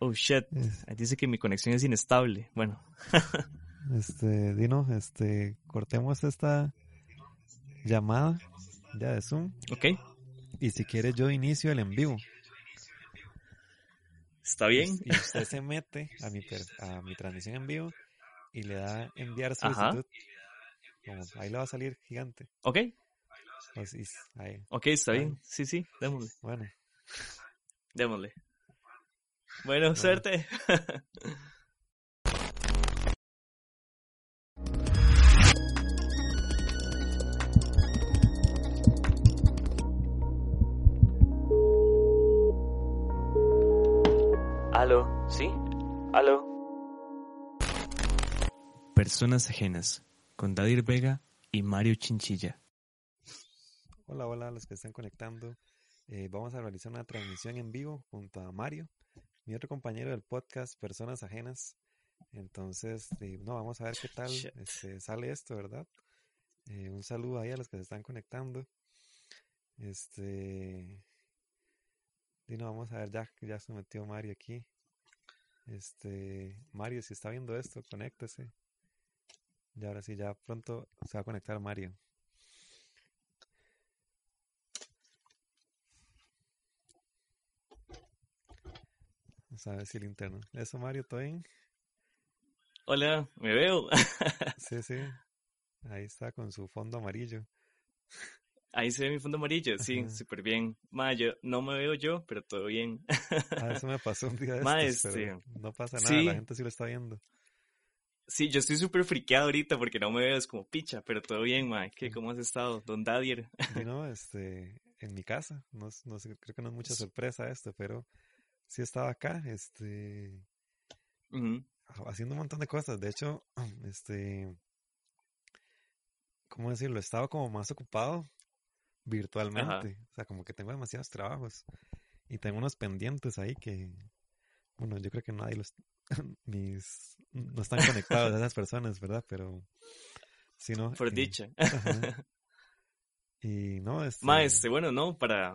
Oh shit. Dice que mi conexión es inestable. Bueno. este, Dino, este, cortemos esta llamada ya de Zoom. Ok. Y si quiere yo inicio el en vivo. Está bien. Y usted se mete a mi, a mi transmisión en vivo y le da enviar solicitud. Como, ahí le va a salir gigante. Ok. Pues, ahí. Ok, está bien. Sí, sí, démosle. Bueno. Démosle. Bueno, suerte. Aló, ¿sí? Aló. Personas ajenas, con Dadir Vega y Mario Chinchilla. Hola, hola a los que están conectando. Eh, vamos a realizar una transmisión en vivo junto a Mario, mi otro compañero del podcast Personas Ajenas. Entonces, eh, no, vamos a ver qué tal este, sale esto, ¿verdad? Eh, un saludo ahí a los que se están conectando. Este, y no, vamos a ver, ya, ya se metió Mario aquí. Este, Mario, si está viendo esto, conéctese. Y ahora sí, ya pronto se va a conectar Mario. Ver si el interno. Eso, Mario, ¿todo bien? Hola, me veo. sí, sí. Ahí está con su fondo amarillo. Ahí se ve mi fondo amarillo, sí, súper bien. Ma, no me veo yo, pero todo bien. ah, eso me pasó un día de este, no pasa nada, la gente sí lo está viendo. Sí, yo estoy súper friqueado ahorita porque no me veo, es como picha, pero todo bien, ma. ¿Qué, ¿Cómo has estado, don Dadier? no, este, en mi casa, no, no creo que no es mucha sorpresa esto, pero sí estaba acá, este, haciendo un montón de cosas. De hecho, este, ¿cómo decirlo? Estaba como más ocupado virtualmente. O sea, como que tengo demasiados trabajos y tengo unos pendientes ahí que, bueno, yo creo que nadie los, mis, no están conectados a esas personas, ¿verdad? Pero, si no. Por eh, dicha. Y no, este... Maestre, bueno, no, para,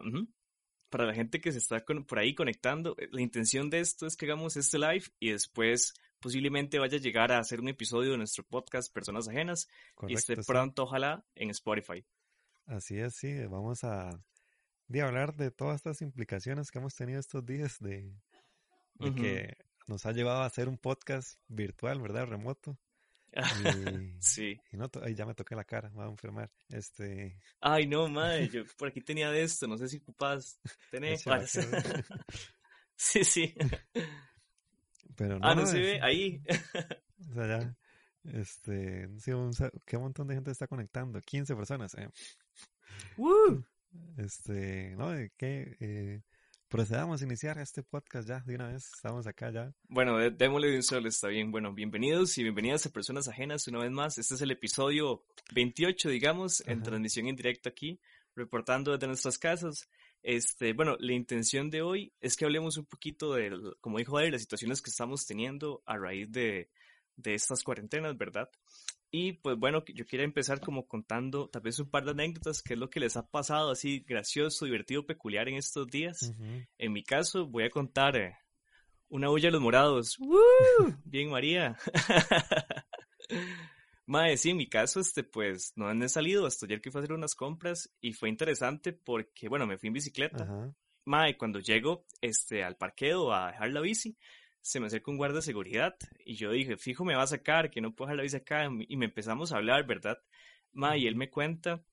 para la gente que se está por ahí conectando, eh, la intención de esto es que hagamos este live y después posiblemente vaya a llegar a hacer un episodio de nuestro podcast Personas Ajenas y esté pronto, ojalá, en Spotify. Así es, sí, vamos a, hablar de todas estas implicaciones que hemos tenido estos días de, que nos ha llevado a hacer un podcast virtual, ¿verdad? Remoto. Y, sí. Y no, ahí ya me toqué la cara, me voy a enfermar. Este... Ay, no, madre, yo por aquí tenía de esto, no sé si ocupas tener. sí, sí. Pero no, ah, no, se ve ahí. o sea, ya. Este, sí, un, qué montón de gente está conectando, 15 personas. Eh. Este, ¿no? Que eh, procedamos a iniciar este podcast ya, de una vez, estamos acá ya. Bueno, démosle de un solo, está bien. Bueno, bienvenidos y bienvenidas a Personas Ajenas una vez más. Este es el episodio 28, digamos, en transmisión en directo aquí, reportando desde nuestras casas. Este, bueno, la intención de hoy es que hablemos un poquito de, como dijo de las situaciones que estamos teniendo a raíz de, de estas cuarentenas, ¿verdad? Y pues bueno, yo quiero empezar como contando tal vez un par de anécdotas, qué es lo que les ha pasado así gracioso, divertido, peculiar en estos días. En mi caso voy a contar eh, una huella de los morados. Bien María. Mae, sí, en mi caso, este, pues, no han salido hasta ayer que fui a hacer unas compras y fue interesante porque, bueno, me fui en bicicleta. Mae, cuando llego, este, al parqueo a dejar la bici, se me acerca un guardia de seguridad y yo dije, fijo, me va a sacar, que no puedo dejar la bici acá. Y me empezamos a hablar, ¿verdad? Ma, y él me cuenta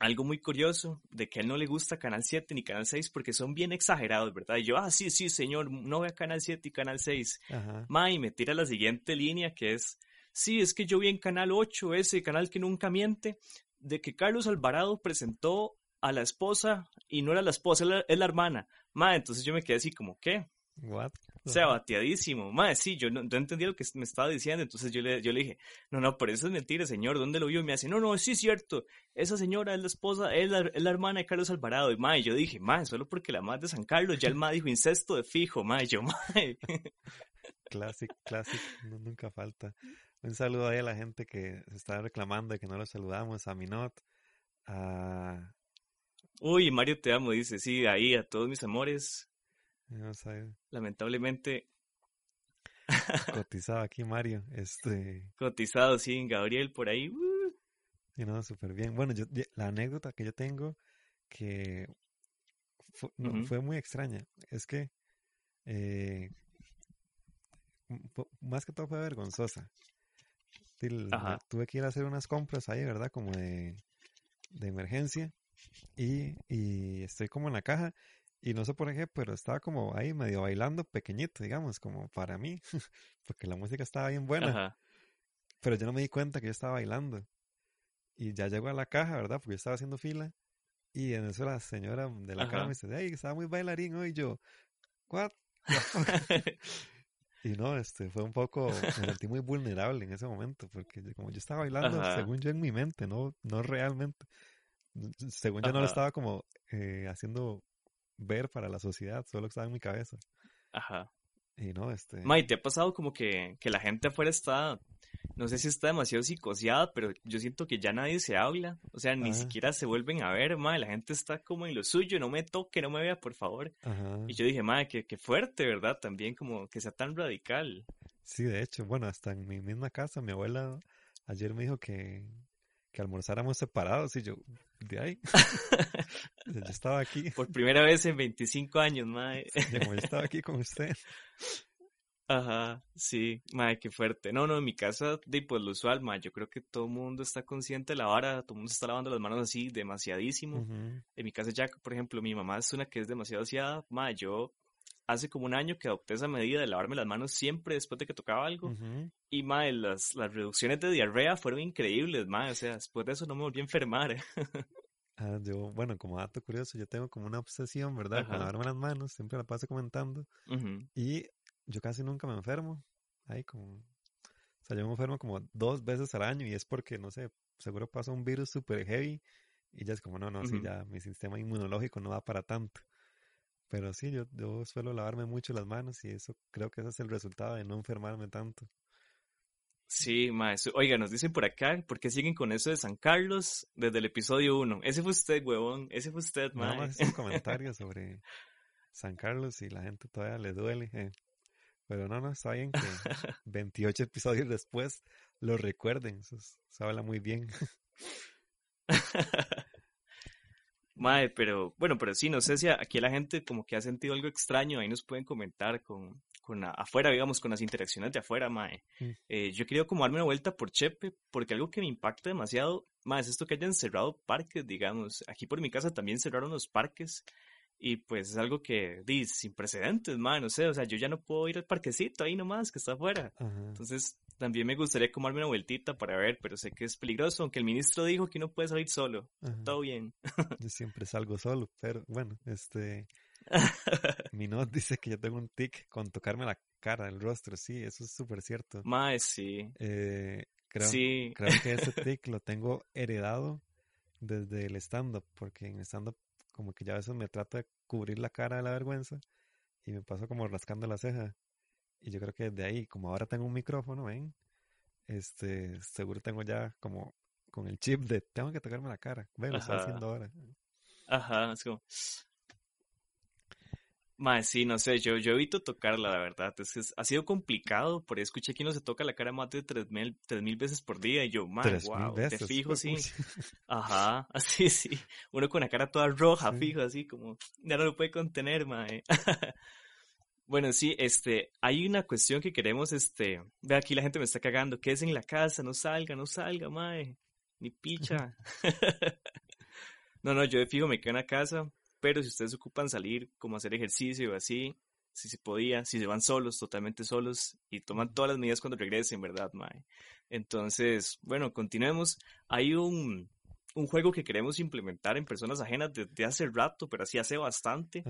algo muy curioso de que a él no le gusta Canal 7 ni Canal 6 porque son bien exagerados, ¿verdad? Y yo, ah, sí, sí, señor, no vea Canal 7 y Canal 6. Ma, y me tira la siguiente línea que es, sí, es que yo vi en Canal 8, ese canal que nunca miente, de que Carlos Alvarado presentó a la esposa y no era la esposa, es la, hermana. Ma, entonces yo me quedé así como, ¿qué? What? O sea, bateadísimo. Madre, sí, yo no, entendía lo que me estaba diciendo, entonces yo le, yo le dije, no, no, pero eso es mentira, señor, ¿dónde lo vio? Y me hace, no, no, sí es cierto, esa señora es la esposa, es la, hermana de Carlos Alvarado. Y madre, yo dije, madre, solo porque la madre de San Carlos, ya el madre dijo incesto de fijo, madre, yo, madre. Clásico, clásico, nunca falta. Un saludo ahí a la gente que se está reclamando de que no los saludamos, a Minot, a... Uy, Mario te amo, dice, sí, ahí, a todos mis amores, Lamentablemente. Cotizado aquí, Mario. Este. Cotizado, sí, Gabriel por ahí. Uh. Y no, súper bien. Bueno, yo, la anécdota que yo tengo que fue, muy extraña. Es que eh, más que todo fue vergonzosa. Tuve que ir a hacer unas compras ahí, ¿verdad? Como de, de emergencia. Y, y, estoy como en la caja. Y no sé por qué, pero estaba como ahí medio bailando pequeñito, digamos, como para mí. porque la música estaba bien buena. Pero yo no me di cuenta que yo estaba bailando. Y ya llego a la caja, ¿verdad? Porque yo estaba haciendo fila. Y en eso la señora de la caja me dice, ay, estaba muy bailarín hoy. yo, ¿what? Y no, este, fue un poco, me sentí muy vulnerable en ese momento, porque como yo estaba bailando, según yo en mi mente, no, no realmente. Según yo no lo estaba como eh, haciendo ver para la sociedad, solo estaba en mi cabeza. Ajá. Y no, este. May, ¿te ha pasado como que, que la gente afuera está no sé si está demasiado psicoseada, pero yo siento que ya nadie se habla, o sea, ni siquiera se vuelven a ver, madre, la gente está como en lo suyo, no me toque, no me vea, por favor. Y yo dije, madre, qué, qué fuerte, ¿verdad? También como que sea tan radical. Sí, de hecho, bueno, hasta en mi misma casa, mi abuela ayer me dijo que, que almorzáramos separados y yo, de ahí, yo estaba aquí. Por primera vez en 25 años, madre. como yo estaba aquí con usted. Ajá, sí, madre, qué fuerte. No, no, en mi casa, de, pues lo usual, madre, yo creo que todo el mundo está consciente de la vara, todo el mundo está lavando las manos así, demasiadísimo. En mi casa ya, por ejemplo, mi mamá es una que es demasiado aseada, madre, yo hace como un año que adopté esa medida de lavarme las manos siempre después de que tocaba algo. Y, madre, las, las reducciones de diarrea fueron increíbles, madre, o sea, después de eso no me volví a enfermar. Ah, yo, bueno, como dato curioso, yo tengo como una obsesión, ¿verdad? Con lavarme las manos, siempre la paso comentando. Y yo casi nunca me enfermo. Ahí como... O sea, yo me enfermo como dos veces al año y es porque, no sé, seguro pasa un virus super heavy y ya es como, no, no, sí, ya mi sistema inmunológico no va para tanto. Pero sí, yo, yo suelo lavarme mucho las manos y eso creo que ese es el resultado de no enfermarme tanto. Sí, maestro. Oiga, nos dicen por acá, ¿por qué siguen con eso de San Carlos desde el episodio 1? Ese fue usted, huevón. Ese fue usted, maestro. Nada más un comentario sobre San Carlos y la gente todavía le duele. Eh. Pero no, no, está bien que 28 episodios después lo recuerden. Eso, habla muy bien. Mae, pero bueno, pero sí, no sé si aquí la gente como que ha sentido algo extraño, ahí nos pueden comentar con, con afuera, digamos, con las interacciones de afuera, Mae. Mm. Eh, yo quería como darme una vuelta por Chepe, porque algo que me impacta demasiado, Mae, es esto que hayan cerrado parques, digamos. Aquí por mi casa también cerraron los parques y pues es algo que, di, sin precedentes, man, no sé, o sea, yo ya no puedo ir al parquecito ahí nomás, que está afuera. Entonces, también me gustaría como darme una vueltita para ver, pero sé que es peligroso, aunque el ministro dijo que no puede salir solo. Todo bien. yo siempre salgo solo, pero bueno, este... Mi not dice que yo tengo un tic con tocarme la cara, el rostro, sí, eso es súper cierto. Mae, sí. Eh, creo, creo que ese tic lo tengo heredado desde el stand-up, porque en stand-up como que ya a veces me trato de cubrir la cara de la vergüenza y me paso como rascando la ceja. Y yo creo que desde ahí, como ahora tengo un micrófono, ven, este, seguro tengo ya como con el chip de tengo que tocarme la cara. Ven, lo estoy haciendo ahora. Ajá, es como, Mae, sí, no sé, yo, yo evito tocarla, la verdad. Es que ha sido complicado, por escuché que uno se toca la cara más de tres mil, tres mil veces por día y yo, mae, wow, te fijo, sí. Ajá, así, sí. Uno con la cara toda roja, fijo, así como, ya no lo puede contener, mae. bueno, sí, este, hay una cuestión que queremos, este, ve aquí la gente me está cagando, que es en la casa, no salga, no salga, mae, ni picha. no, no, yo de fijo me quedo en la casa, pero si ustedes ocupan salir, como hacer ejercicio o así, si se podía, si se van solos, totalmente solos, y toman todas las medidas cuando regresen, ¿verdad, Mae? Entonces, bueno, continuemos. Hay un, un juego que queremos implementar en personas ajenas desde hace rato, pero así hace bastante,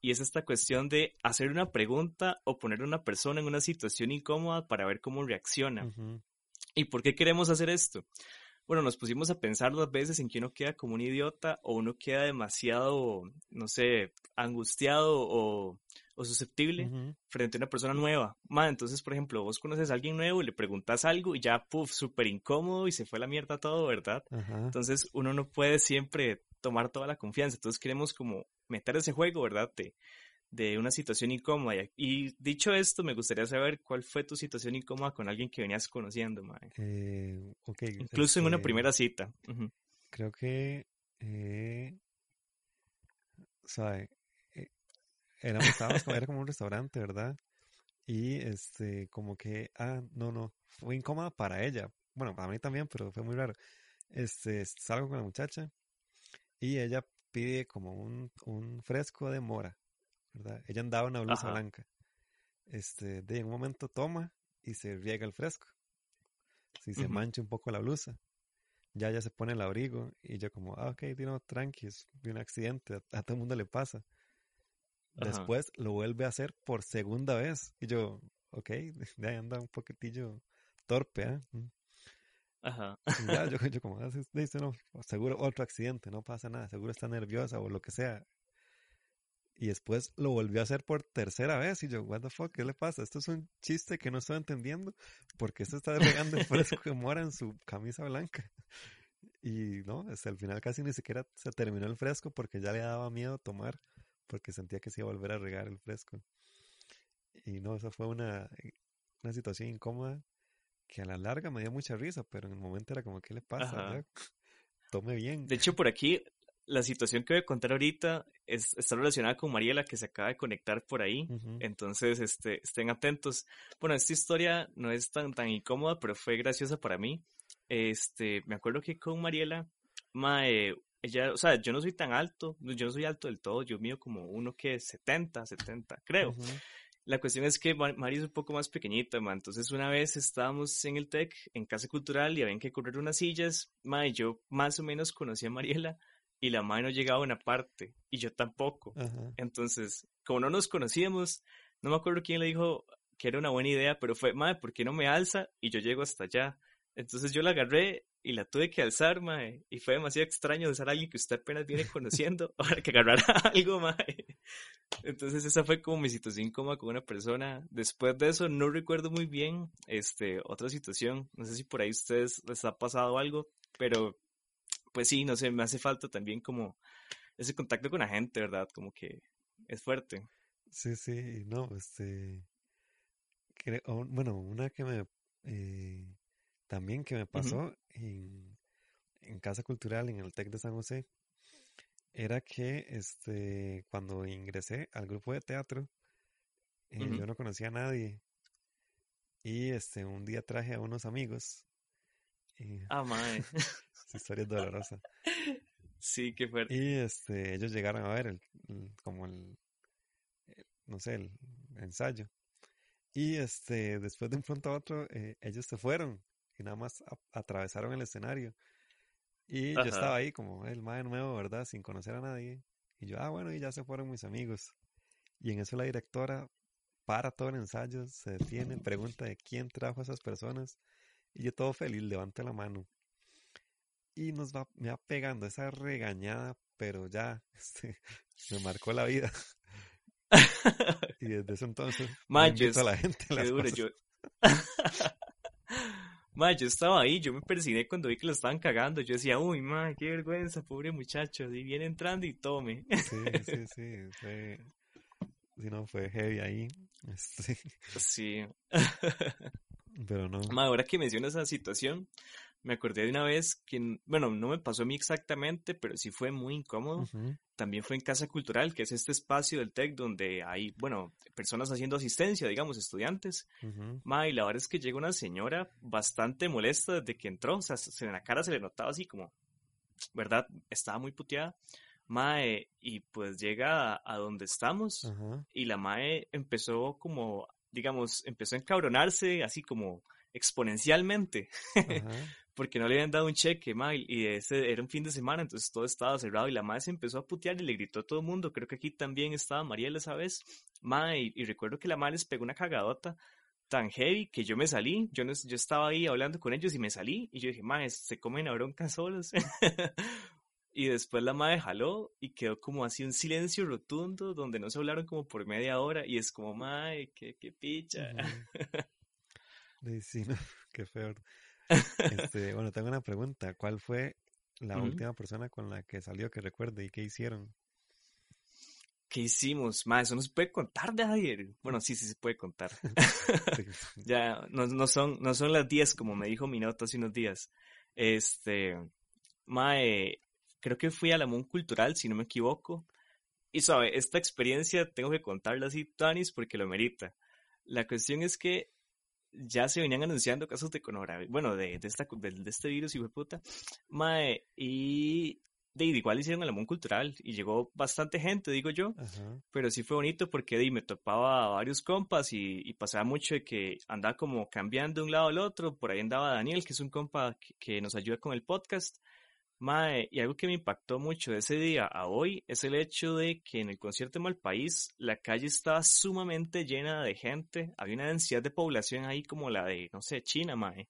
y es esta cuestión de hacer una pregunta o poner a una persona en una situación incómoda para ver cómo reacciona. ¿Y por qué queremos hacer esto? Bueno, nos pusimos a pensar dos veces en que uno queda como un idiota o uno queda demasiado, no sé, angustiado o, susceptible frente a una persona nueva. Ma, entonces, por ejemplo, vos conoces a alguien nuevo y le preguntas algo y ya, puff, súper incómodo y se fue la mierda todo, ¿verdad? Entonces, uno no puede siempre tomar toda la confianza. Entonces, queremos como meter ese juego, ¿verdad? De, de una situación incómoda. Y dicho esto, me gustaría saber cuál fue tu situación incómoda con alguien que venías conociendo, mae. Eh, Incluso en una este, primera cita. Creo que, eh, ¿sabe? Eh, éramos, estábamos, era como un restaurante, ¿verdad? Y este, como que, ah, no, no, fue incómoda para ella. Bueno, para mí también, pero fue muy raro. Este, salgo con la muchacha y ella pide como un, un fresco de mora, ¿verdad? Ella andaba en una blusa blanca. Este, de un momento toma y se riega el fresco. Si se mancha un poco la blusa, ya ya se pone el abrigo y yo como, ah, ok, no, tranqui, es un accidente, a, todo el mundo le pasa. Después lo vuelve a hacer por segunda vez y yo, ok, ya anda un poquitillo torpe, ¿eh? Ajá. ya, yo, yo como, ah, dice, no, seguro otro accidente, no pasa nada, seguro está nerviosa o lo que sea. Y después lo volvió a hacer por tercera vez. Y yo, what the fuck, ¿qué le pasa? Esto es un chiste que no estoy entendiendo. Porque esto está regando el fresco que mora en su camisa blanca. Y no, hasta el final casi ni siquiera se terminó el fresco porque ya le daba miedo tomar. Porque sentía que se iba a volver a regar el fresco. Y no, esa fue una, una situación incómoda que a la larga me dio mucha risa, pero en el momento era como, ¿qué le pasa? Tome bien. De hecho, por aquí, la situación que voy a contar ahorita es, está relacionada con Mariela, que se acaba de conectar por ahí. Entonces, este, estén atentos. Bueno, esta historia no es tan, tan incómoda, pero fue graciosa para mí. Este, me acuerdo que con Mariela, mae, ella, o sea, yo no soy tan alto, yo no soy alto del todo, yo mío como uno que 70, 70, creo. La cuestión es que Mari es un poco más pequeñita, ma. Entonces, una vez estábamos en el TEC, en Casa Cultural, y habían que correr unas sillas, ma, y yo más o menos conocí a Mariela, y la madre no llegaba a una parte, y yo tampoco. Entonces, como no nos conocíamos, no me acuerdo quién le dijo que era una buena idea, pero fue, madre, ¿por qué no me alza? Y yo llego hasta allá. Entonces yo la agarré y la tuve que alzar, mae. Y fue demasiado extraño alzar a alguien que usted apenas viene conociendo para que agarrara algo, mae. Entonces esa fue como mi situación incómoda con una persona. Después de eso no recuerdo muy bien este, otra situación. No sé si por ahí a ustedes les ha pasado algo, pero pues sí, no sé, me hace falta también como ese contacto con la gente, ¿verdad? Como que es fuerte. Sí, sí, no, este... bueno, una que me... Eh, también que me pasó en, en, Casa Cultural, en el TEC de San José, era que este, cuando ingresé al grupo de teatro, eh, yo no conocía a nadie. Y este, un día traje a unos amigos. Y, ah, madre. historia es dolorosa. Sí, qué fuerte. Y este, ellos llegaron a ver el, como el, no sé, el ensayo. Y este, después de un pronto a otro, eh, ellos se fueron y nada más atravesaron el escenario. Y yo estaba ahí como el más nuevo, ¿verdad? Sin conocer a nadie. Y yo, ah, bueno, y ya se fueron mis amigos. Y en eso la directora para todo el ensayo, se detiene, pregunta de quién trajo a esas personas. Y yo todo feliz, levanto la mano. Y nos va, me va pegando esa regañada, pero ya este, me marcó la vida. y desde ese entonces, Manches, a la gente. Las duro, yo... Ma, yo estaba ahí, yo me persigné cuando vi que lo estaban cagando. Yo decía, uy, ma, qué vergüenza, pobre muchacho. Y viene entrando y tome. Sí, sí, sí. Fue, sí, no, fue heavy ahí. Este. Sí. Pero no. Ma, ahora que mencionas esa situación, me acordé de una vez que, bueno, no me pasó a mí exactamente, pero sí fue muy incómodo. También fue en Casa Cultural, que es este espacio del TEC donde hay, bueno, personas haciendo asistencia, digamos, estudiantes. Ma, y la verdad es que llega una señora bastante molesta desde que entró, o sea, en la cara se le notaba así como, ¿verdad? Estaba muy puteada. Mae, y pues llega a, donde estamos y la Mae empezó como, digamos, empezó a encabronarse así como exponencialmente. porque no le habían dado un cheque, ma, y ese era un fin de semana, entonces todo estaba cerrado y la madre se empezó a putear y le gritó a todo el mundo, creo que aquí también estaba Mariela esa vez, ma, y, recuerdo que la madre les pegó una cagadota tan heavy que yo me salí, yo, no, yo estaba ahí hablando con ellos y me salí, y yo dije, ma, se comen a bronca solos. y después la madre jaló y quedó como así un silencio rotundo donde no se hablaron como por media hora y es como, ma, qué, qué picha. Sí, qué feo. Este, bueno, tengo una pregunta. ¿Cuál fue la última persona con la que salió que recuerde y qué hicieron? ¿Qué hicimos? Ma, eso no se puede contar, Javier. Bueno, sí, sí se puede contar. ya, no, no, son, no son las 10 como me dijo mi nota hace unos días. Este, mae, creo que fui a la Mon Cultural, si no me equivoco. Y sabe, esta experiencia tengo que contarla así, Tanis, porque lo merita. La cuestión es que ya se venían anunciando casos de coronavirus, bueno, de, de, esta, de, este virus, hijo de puta. Mae, y de igual hicieron el Amón Cultural y llegó bastante gente, digo yo, pero sí fue bonito porque de, me topaba a varios compas y, pasaba mucho de que andaba como cambiando de un lado al otro, por ahí andaba Daniel, que es un compa que, nos ayuda con el podcast, Mae, y algo que me impactó mucho de ese día a hoy es el hecho de que en el concierto de Malpaís la calle estaba sumamente llena de gente, había una densidad de población ahí como la de, no sé, China, Mae.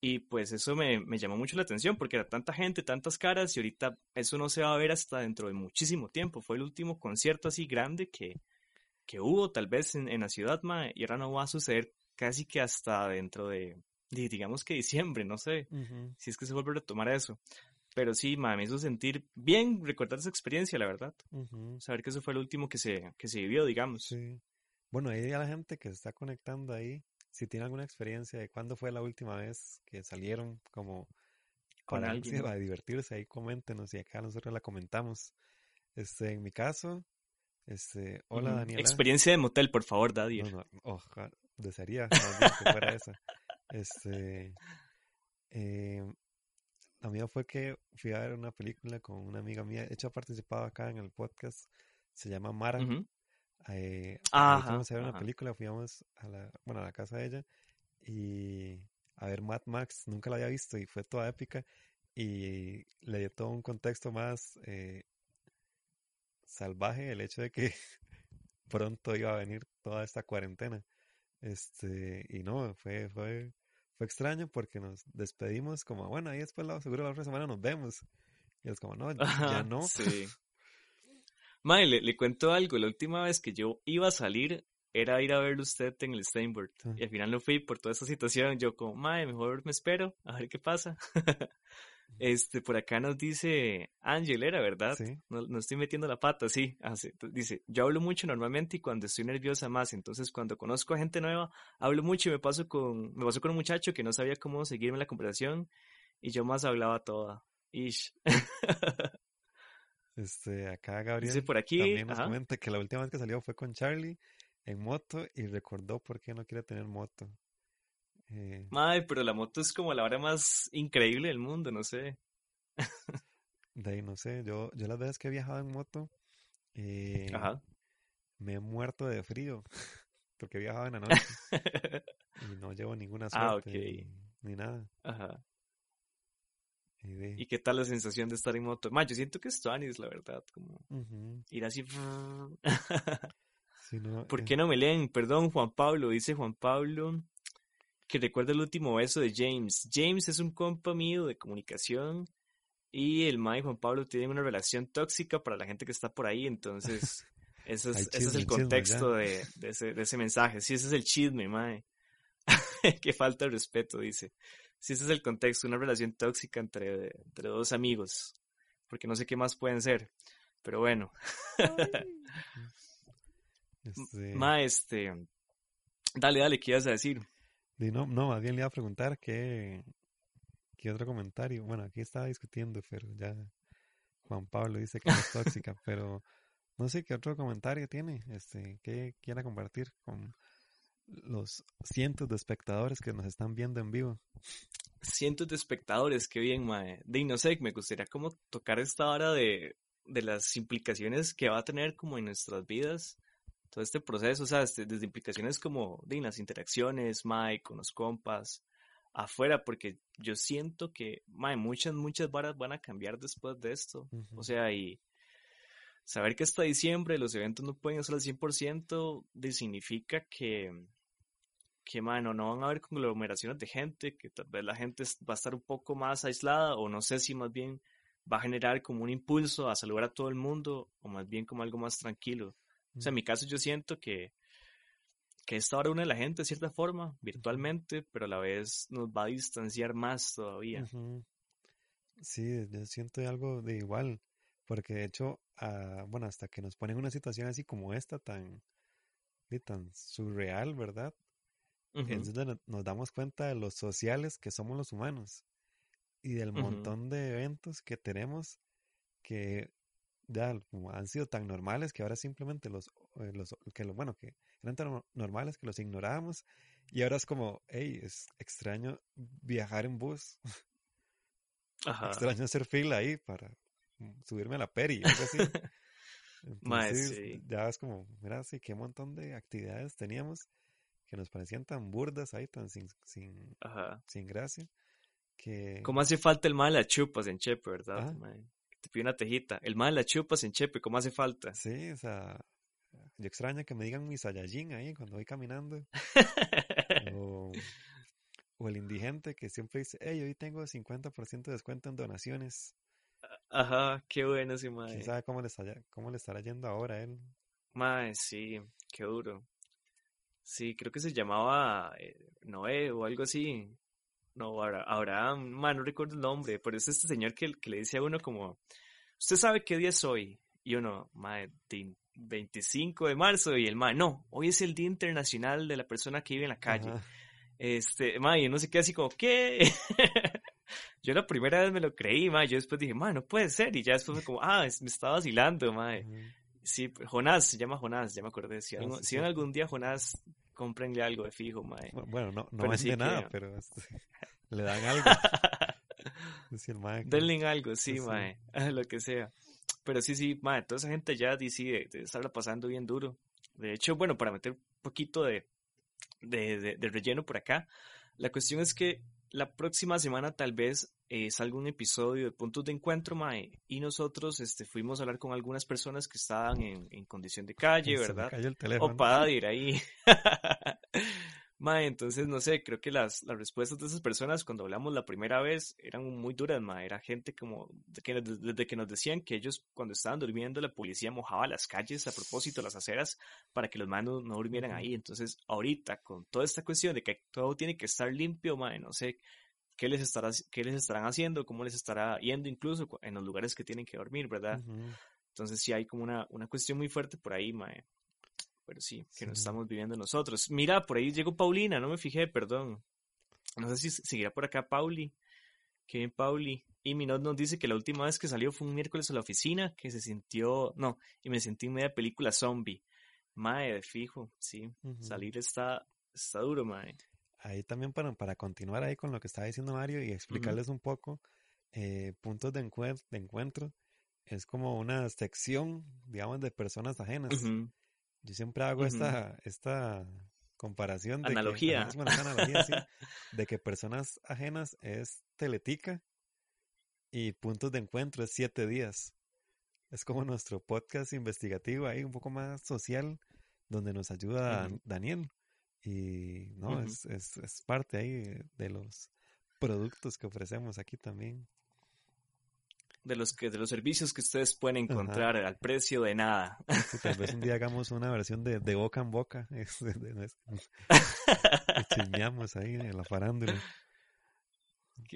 Y pues eso me, me, llamó mucho la atención porque era tanta gente, tantas caras y ahorita eso no se va a ver hasta dentro de muchísimo tiempo. Fue el último concierto así grande que, que hubo tal vez en, en la ciudad, ma, y ahora no va a suceder casi que hasta dentro de, digamos que diciembre, no sé, si es que se vuelve a retomar eso. Pero sí, ma, me hizo sentir bien recordar esa experiencia, la verdad. Saber que eso fue el último que se, que se vivió, digamos. Sí. Bueno, ahí a la gente que se está conectando ahí, si tiene alguna experiencia de cuándo fue la última vez que salieron como con alguien para divertirse, ahí coméntenos y acá nosotros la comentamos. Este, en mi caso, este, hola Daniela. Experiencia de motel, por favor, Daddy. No, no, ojalá, desearía que fuera esa. Este, eh, la mía fue que fui a ver una película con una amiga mía, de hecho ha participado acá en el podcast, se llama Mara. Eh, fuimos a ver una película, fuimos a la, bueno, a la casa de ella y a ver Mad Max, nunca la había visto y fue toda épica y le dio todo un contexto más eh, salvaje el hecho de que pronto iba a venir toda esta cuarentena. Este, y no, fue, fue, fue extraño porque nos despedimos como, bueno, ahí después la, seguro la otra semana nos vemos. Y es como, no, ya no. Sí. Mae, le, cuento algo. La última vez que yo iba a salir era ir a verlo usted en el Steinberg. Ah. Y al final no fui por toda esa situación. Yo como, mae, mejor me espero a ver qué pasa. este, por acá nos dice Ángel, era verdad. No, no, estoy metiendo la pata, sí. dice, yo hablo mucho normalmente y cuando estoy nerviosa más. Entonces, cuando conozco a gente nueva, hablo mucho y me paso con, me pasó con un muchacho que no sabía cómo seguirme la conversación y yo más hablaba toda. Ish. Este, acá Gabriel por aquí, también nos comenta que la última vez que salió fue con Charlie en moto y recordó por qué no quiere tener moto. Eh, Madre, pero la moto es como la hora más increíble del mundo, no sé. de ahí no sé, yo, yo las veces que he viajado en moto eh, me he muerto de frío porque he viajado en la noche y no llevo ninguna ah, suerte ni, nada. Ajá. ¿Y qué tal la sensación de estar en moto? Ma, yo siento que es Tuanis, la verdad, como ir así. ¿Por eh. qué no me leen? Perdón, Juan Pablo, dice Juan Pablo, que recuerda el último beso de James. James es un compa mío de comunicación y el Ma y Juan Pablo tienen una relación tóxica para la gente que está por ahí, entonces ese es, ese es el contexto de, de, ese, de, ese, mensaje. Sí, ese es el chisme, Mae. que falta de respeto, dice si ese es el contexto, una relación tóxica entre, entre dos amigos, porque no sé qué más pueden ser, pero bueno. este... Ma, este, dale, dale, ¿qué ibas a decir? No, no, más bien le iba a preguntar qué, qué otro comentario. Bueno, aquí estaba discutiendo, pero ya Juan Pablo dice que es tóxica, pero no sé qué otro comentario tiene, este, que quiera compartir con los cientos de espectadores que nos están viendo en vivo. Cientos de espectadores, qué bien, mae. De no sé, me gustaría como tocar esta hora de, de las implicaciones que va a tener como en nuestras vidas todo este proceso, o sea, desde, implicaciones como de las interacciones, mae, con los compas, afuera, porque yo siento que, mae, muchas, muchas varas van a cambiar después de esto. O sea, y saber que hasta diciembre los eventos no pueden ser al 100%, de, significa que, que, mano, no van a haber conglomeraciones de gente, que tal vez la gente va a estar un poco más aislada, o no sé si más bien va a generar como un impulso a saludar a todo el mundo, o más bien como algo más tranquilo. O sea, en mi caso yo siento que, que esta hora une a la gente de cierta forma, virtualmente, pero a la vez nos va a distanciar más todavía. Sí, yo siento algo de igual, porque de hecho bueno, hasta que nos ponen una situación así como esta, tan, tan surreal, ¿verdad? Es donde nos damos cuenta de los sociales que somos los humanos y del montón de eventos que tenemos que ya han sido tan normales que ahora simplemente los, eh, los que lo, bueno, que eran tan normales que los ignorábamos y ahora es como, hey, es extraño viajar en bus. Extraño hacer fila ahí para mm, subirme a la peri, algo así. Entonces, ya es como, mira, sí, qué montón de actividades teníamos que nos parecían tan burdas ahí, tan sin, sin, sin gracia. Que... ¿Cómo hace falta el mal a chupas en Chepe, verdad? Te pido una tejita. El mal a chupas en Chepe, ¿cómo hace falta? Sí, o sea, yo extraño que me digan mi Saiyajin ahí cuando voy caminando. o, el indigente que siempre dice, hey, hoy tengo 50% de descuento en donaciones. Ajá, qué bueno ese mae. ¿Quién sabe cómo le, cómo le estará yendo ahora a él? Mae, sí, qué duro. Sí, creo que se llamaba eh, Noé o algo así. No, Abraham, man, no recuerdo el nombre, pero es este señor que, que le dice a uno como, ¿usted sabe qué día es hoy? Y uno, mae, 25 de marzo, y el mae, no, hoy es el Día Internacional de la Persona que vive en la calle. Este, mae, no sé qué, así como, ¿qué? yo la primera vez me lo creí, mae, yo después dije, mae, no puede ser, y ya después fue como, ah, me estaba vacilando, mae. Sí, Jonás, se llama Jonás, ya me acordé. Si, ah, si algún día Jonás, cómprenle algo de fijo, mae. Bueno, no, no vende nada, pero este, le dan algo. Denle algo, sí, mae, lo que sea. Pero sí, sí, mae, toda esa gente ya decide de estarla pasando bien duro. De hecho, bueno, para meter un poquito de, de, de relleno por acá, la cuestión es que la próxima semana tal vez eh, salga un episodio de Puntos de Encuentro, Mae, y nosotros este, fuimos a hablar con algunas personas que estaban en, en condición de calle, ¿verdad? O para ir ahí. Mae, entonces, no sé, creo que las, las respuestas de esas personas cuando hablamos la primera vez eran muy duras, Mae. Era gente como, que, desde que nos decían que ellos cuando estaban durmiendo la policía mojaba las calles a propósito, las aceras, para que los manos no durmieran ahí. Entonces, ahorita, con toda esta cuestión de que todo tiene que estar limpio, Mae, no sé, ¿qué les, estará, qué les estarán haciendo? ¿Cómo les estará yendo incluso en los lugares que tienen que dormir, verdad? Entonces, sí hay como una, una cuestión muy fuerte por ahí, Mae pero sí, que nos estamos viviendo nosotros. Mira, por ahí llegó Paulina, no me fijé, perdón. No sé si seguirá por acá Pauli. Qué bien, Pauli. Y Minot nos dice que la última vez que salió fue un miércoles a la oficina, que se sintió, no, y me sentí en media película zombie. Mae, de fijo, sí. Salir está, está duro, mae. Ahí también para, para continuar ahí con lo que estaba diciendo Mario y explicarles un poco, eh, puntos de, encuentro, de encuentro es como una sección, digamos, de personas ajenas. Yo siempre hago esta, esta comparación de analogía. Que, analogía sí, de que personas ajenas es teletica y puntos de encuentro es siete días. Es como nuestro podcast investigativo ahí, un poco más social, donde nos ayuda Daniel. Y no, es, es, es parte ahí de los productos que ofrecemos aquí también de los que de los servicios que ustedes pueden encontrar al precio de nada. tal vez un día hagamos una versión de, de boca en boca. Chismeamos ahí en la farándula.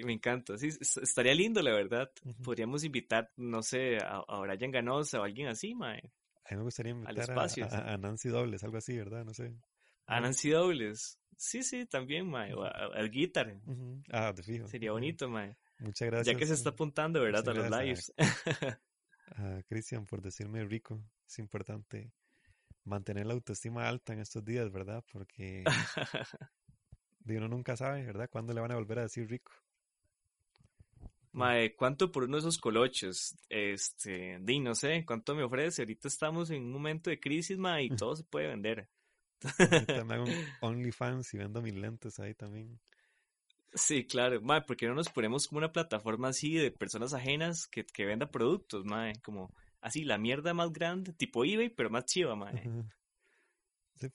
me encanta, sí, estaría lindo la verdad. Podríamos invitar, no sé, a, a, Brian Ganosa o alguien así, mae. A mí me gustaría invitar a, a, Nancy Dobles, algo así, ¿verdad? No sé. A Nancy Dobles. Sí, sí, también, mae. O al guitar. Ah, te fijo. Sería bonito, mae. Muchas gracias. Ya que se está apuntando, ¿verdad? a los lives. A, Cristian por decirme rico. Es importante mantener la autoestima alta en estos días, ¿verdad? Porque uno nunca sabe, ¿verdad? ¿Cuándo le van a volver a decir rico? Mae, ¿cuánto por uno de esos colochos? Este, di, no sé, ¿cuánto me ofrece? Ahorita estamos en un momento de crisis, mae, y todo se puede vender. También hago un OnlyFans y vendo mis lentes ahí también. Sí, claro, mae, porque no nos ponemos como una plataforma así de personas ajenas que, que venda productos, mae, como así la mierda más grande, tipo eBay, pero más chiva, mae. Sí,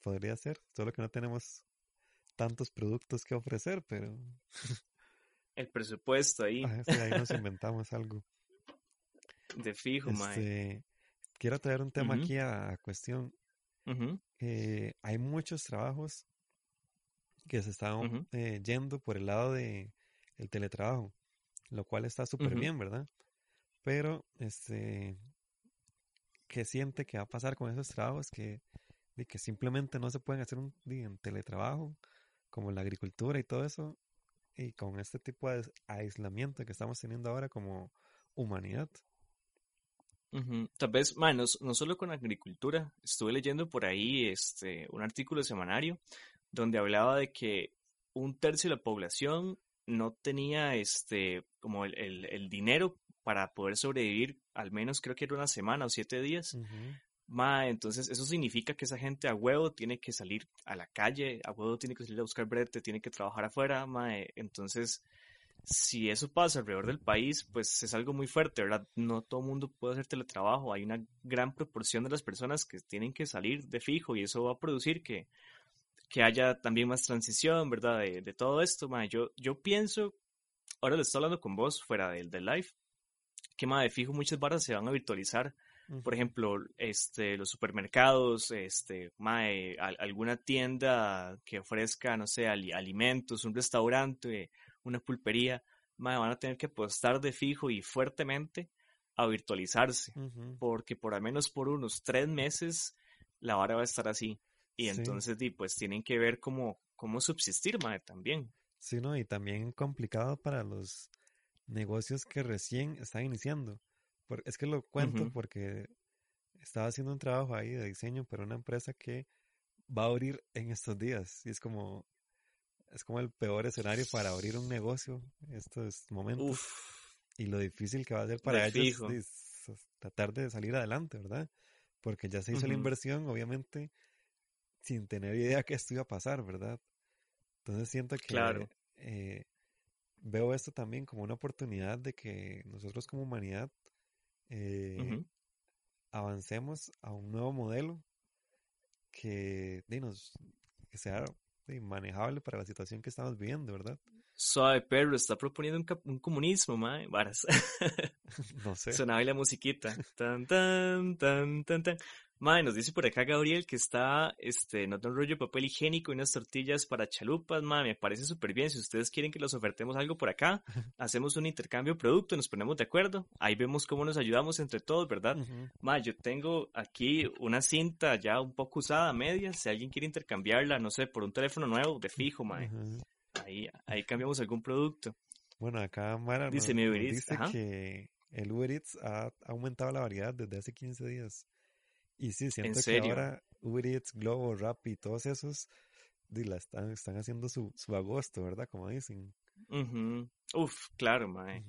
podría ser, solo que no tenemos tantos productos que ofrecer, pero... El presupuesto ahí. sí, ahí nos inventamos algo. De fijo, este, Quiero traer un tema aquí a, cuestión. Eh, hay muchos trabajos que se estaban eh, yendo por el lado de el teletrabajo, lo cual está súper bien, ¿verdad? Pero este qué siente que va a pasar con esos trabajos que, que simplemente no se pueden hacer un, en teletrabajo, como la agricultura y todo eso, y con este tipo de aislamiento que estamos teniendo ahora como humanidad. Tal vez, no, solo con agricultura, estuve leyendo por ahí este, un artículo semanario donde hablaba de que un tercio de la población no tenía este como el, el, dinero para poder sobrevivir al menos creo que era una semana o siete días. entonces eso significa que esa gente a huevo tiene que salir a la calle, a huevo tiene que salir a buscar brete, tiene que trabajar afuera, entonces si eso pasa alrededor del país, pues es algo muy fuerte, ¿verdad? No todo el mundo puede hacer teletrabajo, hay una gran proporción de las personas que tienen que salir de fijo y eso va a producir que, que haya también más transición, ¿verdad? De, todo esto, Yo, yo pienso, ahora le estoy hablando con vos fuera del, del live, que más de fijo muchas barras se van a virtualizar. Por ejemplo, este, los supermercados, este, mae, alguna tienda que ofrezca, no sé, alimentos, un restaurante, una pulpería, van a tener que apostar de fijo y fuertemente a virtualizarse, porque por al menos por unos tres meses la vara va a estar así. Y entonces, pues tienen que ver cómo, cómo subsistir, también. Sí, ¿no? Y también complicado para los negocios que recién están iniciando. es que lo cuento porque estaba haciendo un trabajo ahí de diseño para una empresa que va a abrir en estos días. Y es como, es como el peor escenario para abrir un negocio en estos momentos. Y lo difícil que va a ser para ellos tratar de salir adelante, ¿verdad? Porque ya se hizo la inversión, obviamente, sin tener idea que esto iba a pasar, ¿verdad? Entonces siento que claro. Eh, veo esto también como una oportunidad de que nosotros como humanidad eh, avancemos a un nuevo modelo que, dinos, que sea manejable para la situación que estamos viviendo, ¿verdad? Suave perro, está proponiendo un, comunismo, mae, varas. no sé. Sonaba la musiquita. Tan, tan, tan, tan, tan. Mae, nos dice por acá Gabriel que está, este, nos da un rollo de papel higiénico y unas tortillas para chalupas, mae, me parece súper bien. Si ustedes quieren que los ofertemos algo por acá, hacemos un intercambio de producto, nos ponemos de acuerdo. Ahí vemos cómo nos ayudamos entre todos, ¿verdad? Uh yo tengo aquí una cinta ya un poco usada, media, si alguien quiere intercambiarla, no sé, por un teléfono nuevo, de fijo, mae. Ahí, ahí cambiamos algún producto. Bueno, acá Mara dice, dice que el Uber Eats ha aumentado la variedad desde hace 15 días. Y sí, siento que ahora Uber Eats, Globo, Rappi y todos esos la están, están haciendo su, su agosto, ¿verdad? Como dicen. Uf, claro, mae.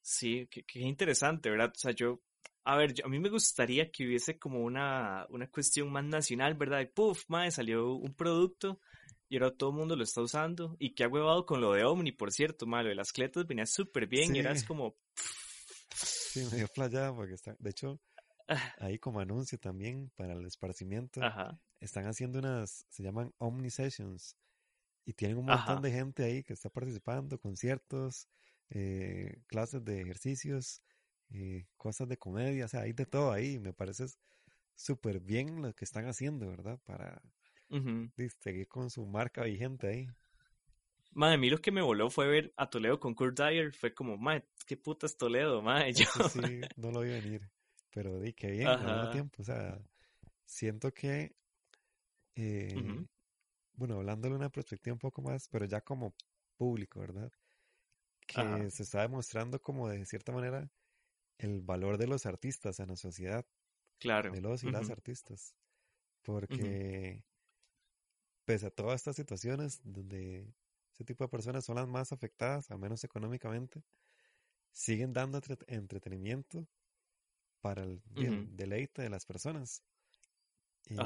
Sí, qué, interesante, ¿verdad? O sea, yo, a ver, a mí me gustaría que hubiese como una, una cuestión más nacional, ¿verdad? Y puf, mae, salió un producto y ahora todo el mundo lo está usando. Y que ha huevado con lo de Omni, por cierto, malo, de las cletas venía súper bien y era como... Sí, medio playada porque está, de hecho, ahí como anuncio también para el esparcimiento, están haciendo unas, se llaman Omni Sessions, y tienen un montón de gente ahí que está participando, conciertos, eh, clases de ejercicios, eh, cosas de comedia, o sea, hay de todo ahí, me parece súper bien lo que están haciendo, ¿verdad? Para seguir con su marca vigente ahí. Madre, a mí lo que me voló fue ver a Toledo con Kurt Dyer. Fue como, madre, qué puta es Toledo, madre. Yo, sí, no lo vi venir. Pero di que bien, al mismo tiempo. O sea, siento que, eh, bueno, hablándole una perspectiva un poco más, pero ya como público, ¿verdad? Que se está demostrando como de cierta manera el valor de los artistas en la sociedad. Claro. De los y las artistas. Porque pese a todas estas situaciones donde ese tipo de personas son las más afectadas, al menos económicamente, siguen dando entretenimiento para el, deleite de las personas. Y,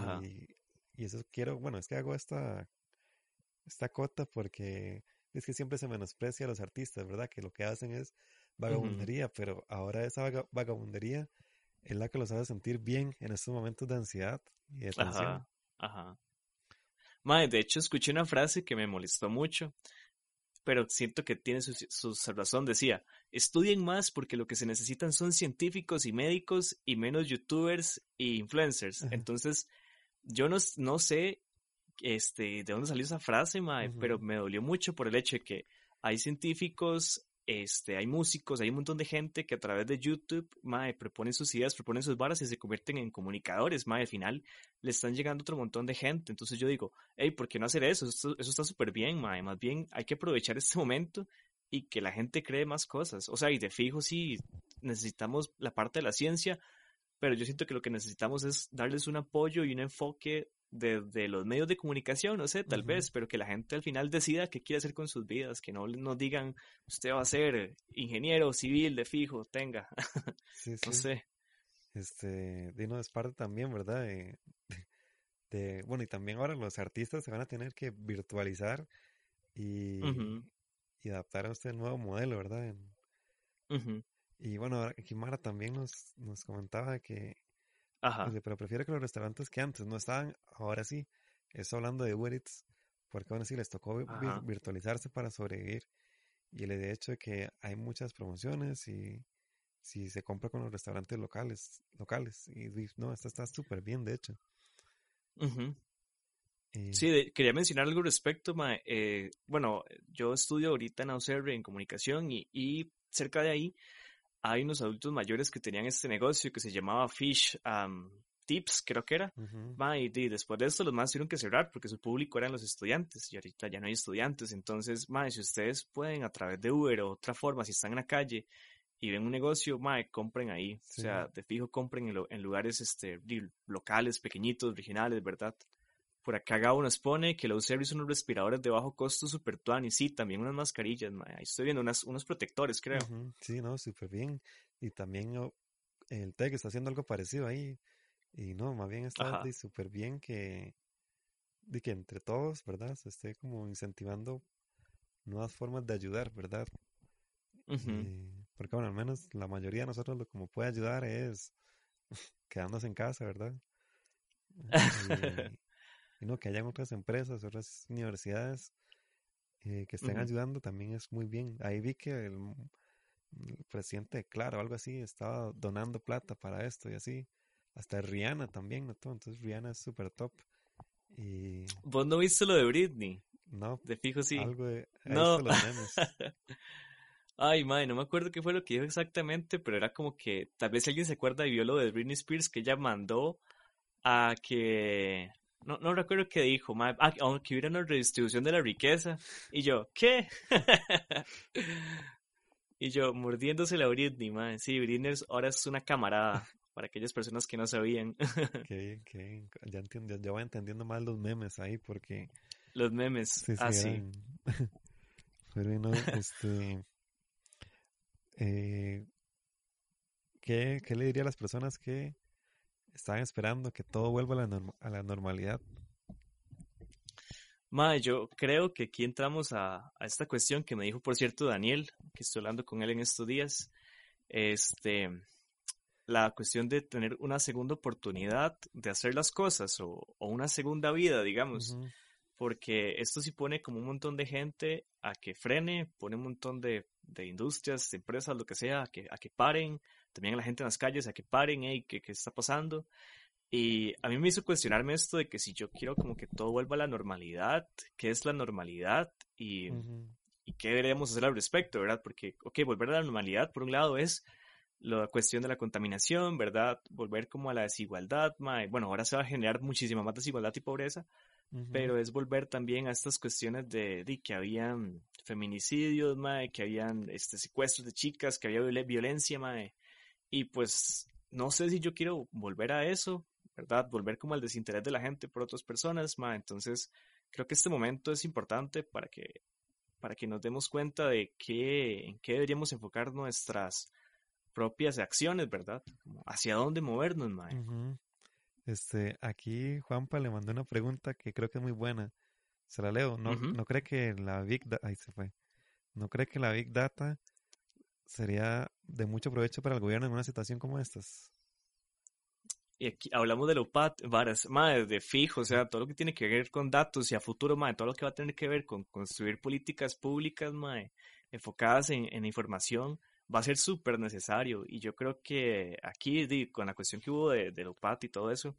eso quiero, bueno, es que hago esta, esta cota porque es que siempre se menosprecia a los artistas, ¿verdad? Que lo que hacen es vagabundería, pero ahora esa vagabundería es la que los hace sentir bien en estos momentos de ansiedad y de tensión. Ajá, ajá. de hecho, escuché una frase que me molestó mucho pero siento que tiene su, razón. Decía, estudien más porque lo que se necesitan son científicos y médicos y menos youtubers e influencers. Entonces, yo no, no sé este, de dónde salió esa frase, mae, pero me dolió mucho por el hecho de que hay científicos este, hay músicos, hay un montón de gente que a través de YouTube, mae, proponen sus ideas, proponen sus varas y se convierten en comunicadores, mae, al final le están llegando otro montón de gente. Entonces yo digo, hey, ¿por qué no hacer eso? eso está súper bien, mae, más bien hay que aprovechar este momento y que la gente cree más cosas. O sea, y de fijo sí necesitamos la parte de la ciencia, pero yo siento que lo que necesitamos es darles un apoyo y un enfoque de, los medios de comunicación, no sé, tal vez, pero que la gente al final decida qué quiere hacer con sus vidas, que no nos digan, usted va a ser ingeniero civil de fijo, tenga. Sí, no sé. Este, Dino es parte también, ¿verdad? De, bueno, y también ahora los artistas se van a tener que virtualizar y, y adaptar a este nuevo modelo, ¿verdad? Y bueno, Kimara también nos, nos comentaba que, Ajá. pero prefiero que los restaurantes que antes no estaban, ahora sí, eso hablando de Uber porque bueno, sí les tocó virtualizarse para sobrevivir. Y el hecho de que hay muchas promociones y si se compra con los restaurantes locales, locales. Y no, esto está súper bien, de hecho. Sí, quería mencionar algo respecto, eh, bueno, yo estudio ahorita en Auxerre en comunicación y, y, cerca de ahí hay unos adultos mayores que tenían este negocio que se llamaba Fish Tips, creo que era. y, después de esto los más tuvieron que cerrar porque su público eran los estudiantes y ahorita ya no hay estudiantes. Entonces, ma, si ustedes pueden a través de Uber o otra forma, si están en la calle y ven un negocio, ma, compren ahí. O sea, de fijo compren en, en lugares este, locales, pequeñitos, originales, ¿verdad? Por acá Gabo nos pone que los service son unos respiradores de bajo costo super tuan y sí, también unas mascarillas, ahí estoy viendo unas, unos protectores, creo. Sí, no, súper bien. Y también oh, el TEC está haciendo algo parecido ahí. Y no, más bien está súper bien que, de que entre todos, ¿verdad? Se esté como incentivando nuevas formas de ayudar, ¿verdad? porque bueno, al menos la mayoría de nosotros lo como puede ayudar es quedándose en casa, ¿verdad? y no, que hayan otras empresas, otras universidades eh, que estén ayudando también es muy bien. Ahí vi que el, presidente, claro, algo así, estaba donando plata para esto y así. Hasta Rihanna también, ¿no? Entonces Rihanna es súper top. Y... ¿Vos no viste lo de Britney? No. De fijo sí. Algo de... No. Los memes. Ay, madre, no me acuerdo qué fue lo que dijo exactamente, pero era como que tal vez alguien se acuerda y vio lo de Britney Spears que ella mandó a que no, no recuerdo qué dijo, ah, que hubiera una redistribución de la riqueza. Y yo, ¿qué? y yo, mordiéndose la Britney, madre. Sí, Britney ahora es una camarada para aquellas personas que no sabían. qué bien, Ya, entiendo, ya voy entendiendo más los memes ahí porque... Los memes, sí, sí, ah, sí. Pero no, este... Eh, ¿qué, ¿Qué le diría a las personas que estaban esperando que todo vuelva a la, a la normalidad. Ma, yo creo que aquí entramos a, a, esta cuestión que me dijo, por cierto, Daniel, que estoy hablando con él en estos días. Este, la cuestión de tener una segunda oportunidad de hacer las cosas o, o una segunda vida, digamos. Porque esto sí pone como un montón de gente a que frene, pone un montón de, de industrias, de empresas, lo que sea, a que, a que paren, también a la gente en las calles a que paren, hey, ¿qué, ¿qué está pasando? Y a mí me hizo cuestionarme esto de que si yo quiero como que todo vuelva a la normalidad, ¿qué es la normalidad? Y, y qué deberíamos hacer al respecto, ¿verdad? Porque, ok, volver a la normalidad, por un lado, es la cuestión de la contaminación, ¿verdad? Volver como a la desigualdad, bueno, ahora se va a generar muchísima más desigualdad y pobreza, pero es volver también a estas cuestiones de, de que habían feminicidios, mae, que habían este, secuestros de chicas, que había violencia, mae, y pues no sé si yo quiero volver a eso, ¿verdad? Volver como al desinterés de la gente por otras personas, ma. Entonces, creo que este momento es importante para que, para que nos demos cuenta de qué, en qué deberíamos enfocar nuestras propias acciones, ¿verdad? hacia dónde movernos, ma. Este, aquí Juanpa le mandó una pregunta que creo que es muy buena. Se la leo. ¿No, ¿no cree que la Big Data... Ahí se fue. ¿No cree que la Big Data sería de mucho provecho para el gobierno en una situación como estas. Y aquí hablamos de lo pat, varas, más de fijo, o sea, todo lo que tiene que ver con datos y a futuro, madre, todo lo que va a tener que ver con construir políticas públicas, madre, enfocadas en, en información, va a ser súper necesario. Y yo creo que aquí, con la cuestión que hubo de, de lo pat y todo eso,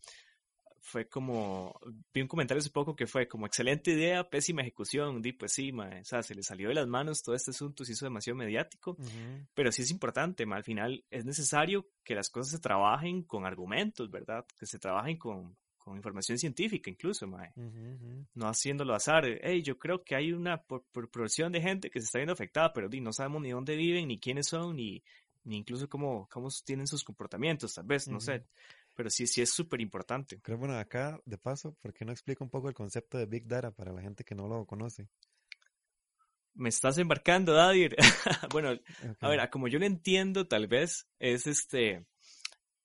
fue como, vi un comentario hace poco que fue como excelente idea, pésima ejecución, di pues sí, ma, o sea, se le salió de las manos todo este asunto, se hizo demasiado mediático, pero sí es importante, ma, al final es necesario que las cosas se trabajen con argumentos, ¿verdad? Que se trabajen con, con información científica incluso, mae. No haciéndolo azar. Hey, yo creo que hay una proporción de gente que se está viendo afectada, pero di, no sabemos ni dónde viven, ni quiénes son, ni, ni incluso cómo, cómo tienen sus comportamientos, tal vez, no sé. Pero sí, sí es súper importante. Creo, bueno, acá, de paso, ¿por qué no explica un poco el concepto de Big Data para la gente que no lo conoce? Me estás embarcando, Dadir. bueno, a ver, como yo lo entiendo, tal vez es este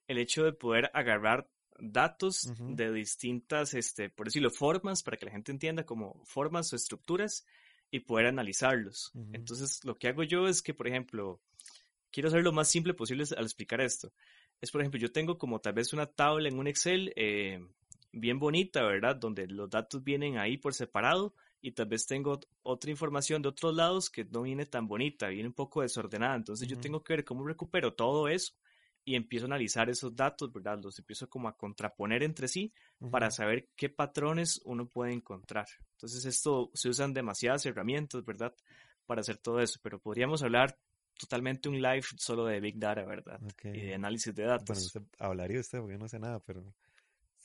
el hecho de poder agarrar datos de distintas, este, por decirlo, formas, para que la gente entienda como formas o estructuras y poder analizarlos. Entonces, lo que hago yo es que, por ejemplo, quiero hacer lo más simple posible al explicar esto. Es, por ejemplo, yo tengo como tal vez una tabla en un Excel eh, bien bonita, ¿verdad? Donde los datos vienen ahí por separado y tal vez tengo otra información de otros lados que no viene tan bonita, viene un poco desordenada. Entonces, yo tengo que ver cómo recupero todo eso y empiezo a analizar esos datos, ¿verdad? Los empiezo como a contraponer entre sí para saber qué patrones uno puede encontrar. Entonces esto se usan demasiadas herramientas, ¿verdad? Para hacer todo eso, pero podríamos hablar totalmente un live solo de Big Data, ¿verdad? Y de análisis de datos. Bueno, usted, hablaría usted porque yo no sé nada, pero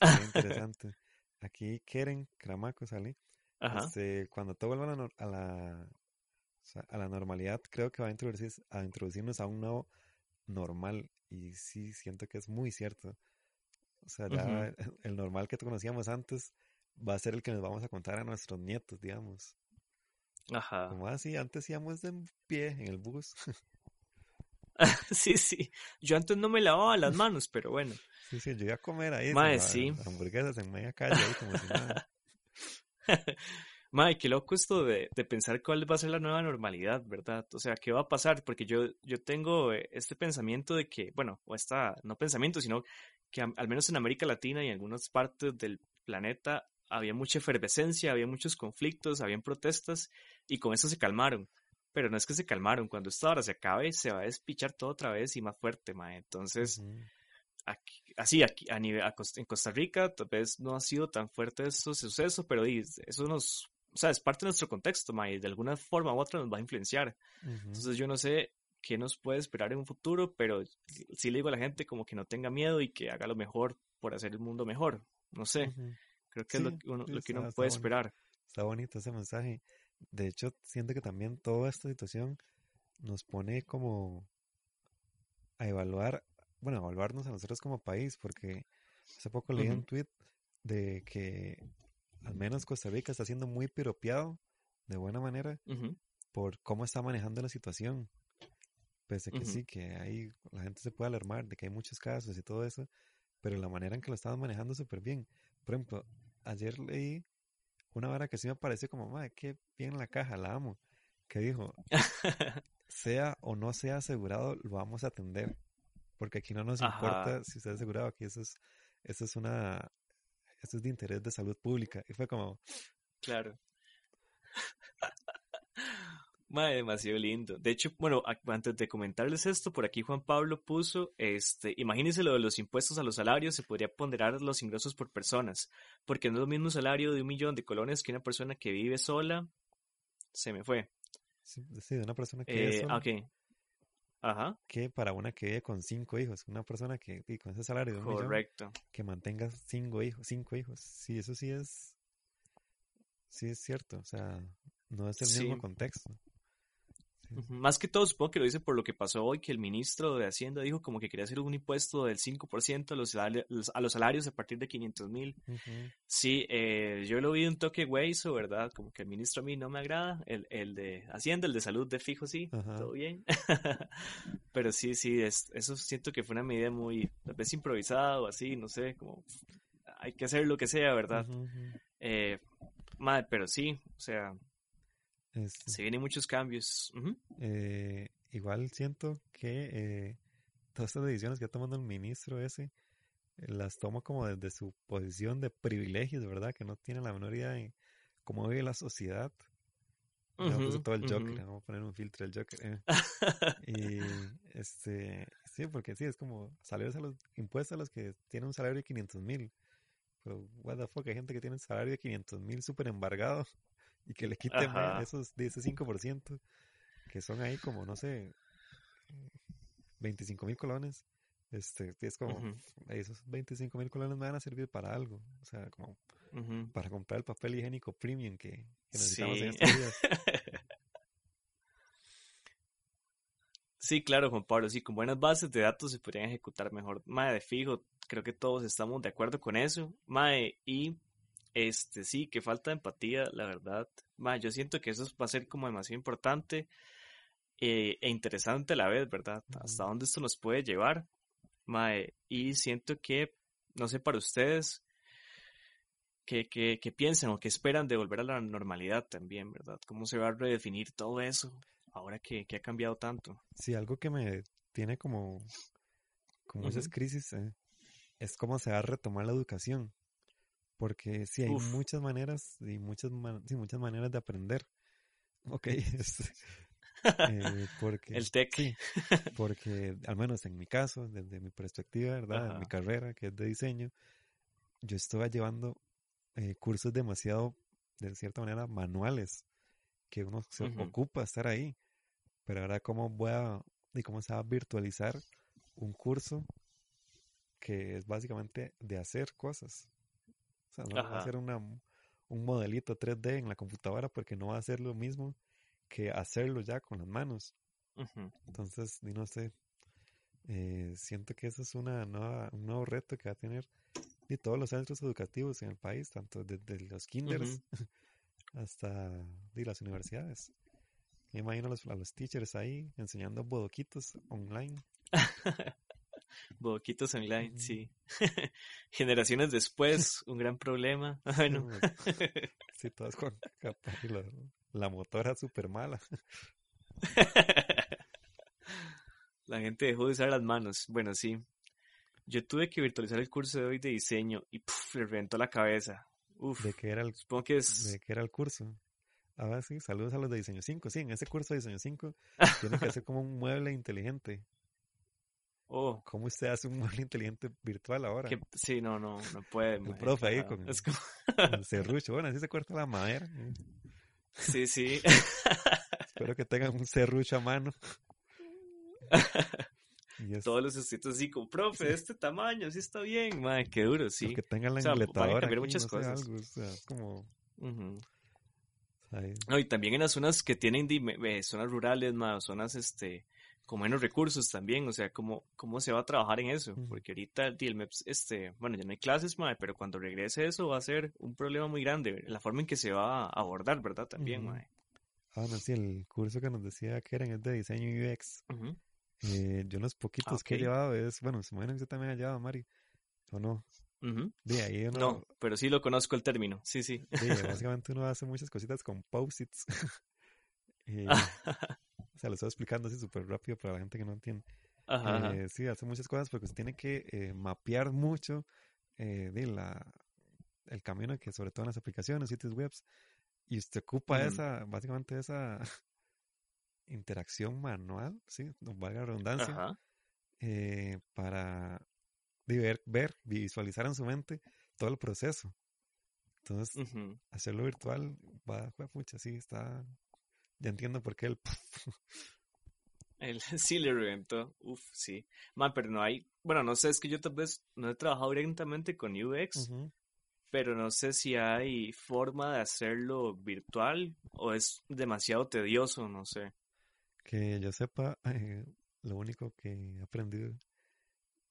es interesante. Aquí Keren Kramaco sale. Este, cuando todo vuelva a la, a la, a la normalidad, creo que va a, introducir, a introducirnos a un nuevo normal y sí, siento que es muy cierto. O sea, ya el normal que conocíamos antes va a ser el que nos vamos a contar a nuestros nietos, digamos. Ajá. Como así, ah, antes íbamos de pie en el bus. sí, sí. Yo antes no me lavaba las manos, pero bueno. Sí, sí, yo iba a comer ahí. Mae, sí. Hamburguesas en media calle, ahí como si nada. Mae, qué loco esto de, de, pensar cuál va a ser la nueva normalidad, ¿verdad? O sea, ¿qué va a pasar? Porque yo, yo tengo eh, este pensamiento de que, bueno, o esta, no pensamiento, sino que al menos en América Latina y en algunas partes del planeta había mucha efervescencia, había muchos conflictos, habían protestas y con eso se calmaron. Pero no es que se calmaron, cuando esto ahora se acabe, se va a despichar todo otra vez y más fuerte, mae. Entonces, así, aquí, a nivel, en Costa Rica, tal vez no ha sido tan fuerte ese suceso, pero eso nos o sea, es parte de nuestro contexto, ma, y de alguna forma u otra nos va a influenciar. Entonces yo no sé qué nos puede esperar en un futuro, pero sí le digo a la gente como que no tenga miedo y que haga lo mejor por hacer el mundo mejor. No sé, creo que es lo, uno, lo que uno puede esperar. Está bonito ese mensaje. De hecho, siento que también toda esta situación nos pone como a evaluar, bueno, a evaluarnos a nosotros como país, porque hace poco leí un tweet de que al menos Costa Rica está siendo muy piropeado de buena manera por cómo está manejando la situación. Pese a que sí, que ahí la gente se puede alarmar de que hay muchos casos y todo eso, pero la manera en que lo estamos manejando súper bien. Por ejemplo, ayer leí una vara que sí me pareció como, madre, qué bien la caja, la amo. Que dijo, sea o no sea asegurado, lo vamos a atender. Porque aquí no nos importa si está asegurado, aquí eso es, eso es una, esto es de interés de salud pública. Y fue como... Claro. Madre, demasiado lindo. De hecho, bueno, antes de comentarles esto, por aquí Juan Pablo puso, este, imagínense lo de los impuestos a los salarios, se podría ponderar los ingresos por personas, porque no es lo mismo un salario de un millón de colones que una persona que vive sola, se me fue. Sí, de una persona que vive eh, sola. Ok. Ajá. que para una que vive con cinco hijos, una persona que con ese salario de un Correcto. que mantenga cinco hijos, cinco hijos. Sí, eso sí es, sí es cierto, o sea, no es el mismo contexto. Más que todo, supongo que lo dice por lo que pasó hoy, que el ministro de Hacienda dijo como que quería hacer un impuesto del 5% a los, salarios, a los salarios a partir de 500 mil. Sí, eh, yo lo vi un toque hueso, ¿verdad? Como que el ministro a mí no me agrada. El, el de Hacienda, el de salud de fijo, sí, todo bien. Pero sí, sí, es, eso siento que fue una medida muy, tal vez improvisada o así, no sé, como hay que hacer lo que sea, ¿verdad? eh, madre, pero sí, o sea, este, Se vienen muchos cambios. eh, igual siento que eh, todas estas decisiones que está tomando el ministro ese, eh, las toma como desde su posición de privilegios, ¿verdad? Que no tiene la menor idea de cómo vive la sociedad. todo el Joker, vamos a poner un filtro del Joker. Eh. y este, sí, porque sí, es como salarios a los impuestos a los que tienen un salario de 500 mil. pero what the fuck, hay gente que tiene un salario de 500 mil súper embargado y que le quiten esos de ese 5%, que son ahí como, no sé, 25 mil colones. Este, es como, esos 25 mil colones me van a servir para algo, o sea, como para comprar el papel higiénico premium que, necesitamos en estos días. Sí, claro, Juan Pablo, sí, con buenas bases de datos se podrían ejecutar mejor. Mae, de fijo, creo que todos estamos de acuerdo con eso. Mae, y este sí, que falta de empatía, la verdad. Mae, yo siento que eso va a ser como demasiado importante eh, e interesante a la vez, ¿verdad? Hasta dónde esto nos puede llevar. Mae, y siento que, no sé, para ustedes, ¿qué, qué, qué piensan o qué esperan de volver a la normalidad también, ¿verdad? ¿Cómo se va a redefinir todo eso? ahora que, ha cambiado tanto. Sí, algo que me tiene como, como esas crisis eh, es cómo se va a retomar la educación. Porque sí, hay muchas maneras y muchas, muchas maneras de aprender. Ok, eh, porque, el TEC. Sí, porque al menos en mi caso, desde mi perspectiva, ¿verdad? En mi carrera, que es de diseño, yo estaba llevando eh, cursos demasiado, de cierta manera, manuales que uno se ocupa estar ahí. Pero ahora cómo voy a, y cómo se va a virtualizar un curso que es básicamente de hacer cosas. O sea, no va a hacer una, un modelito 3D en la computadora porque no va a ser lo mismo que hacerlo ya con las manos. Entonces, no sé, eh, siento que eso es una nueva, un nuevo reto que va a tener y todos los centros educativos en el país, tanto desde los kinders hasta las universidades. Me imagino a los, a los teachers ahí enseñando bodoquitos online. bodoquitos online, sí. Generaciones después, un gran problema. Bueno. sí, todas con la, la motora súper mala. la gente dejó de usar las manos. Bueno, sí. Yo tuve que virtualizar el curso de hoy de diseño y le reventó la cabeza. ¿De qué era el, supongo que es... ¿De qué era el curso? Ahora sí, saludos a los de diseño 5. Sí, en ese curso de diseño 5 tiene que hacer como un mueble inteligente. Oh. ¿Cómo usted hace un mueble inteligente virtual ahora? sí, no, no, no puede. El profe ahí con, el serrucho. Bueno, así se corta la madera. Sí, sí. Espero que tengan un serrucho a mano. Todos los escritos así, como, profe, de este tamaño, así está bien, madre, qué duro, sí. que tengan la o muchas cosas. como... No, y también en las zonas que tienen zonas rurales, más zonas este con menos recursos también, o sea, cómo, cómo se va a trabajar en eso, porque ahorita el MEPS, este, bueno, ya no hay clases, pero cuando regrese eso va a ser un problema muy grande, la forma en que se va a abordar, ¿verdad? También, madre. Ah, no, sí, el curso que nos decía que eran es de diseño UX. Eh, yo los poquitos que he llevado es, bueno, se mueren que usted también ha llevado, Mari, ¿o no? de ahí no, pero sí lo conozco el término, sí, sí. básicamente uno hace muchas cositas con post-its. o sea, lo estoy explicando así súper rápido para la gente que no entiende. Eh, sí, hace muchas cosas porque se tiene que eh, mapear mucho eh, de la, el camino que sobre todo en las aplicaciones, sitios web, y usted ocupa esa, básicamente esa interacción manual, sí, no valga la redundancia, eh, para ver, ver, visualizar en su mente todo el proceso. Entonces, hacerlo virtual va, mucho, sí, está, ya entiendo por qué el... el sí le reventó, uff, sí. Pero no hay, bueno, no sé, es que yo tal vez no he trabajado directamente con UX, pero no sé si hay forma de hacerlo virtual o es demasiado tedioso, no sé. Que yo sepa, eh, lo único que he aprendido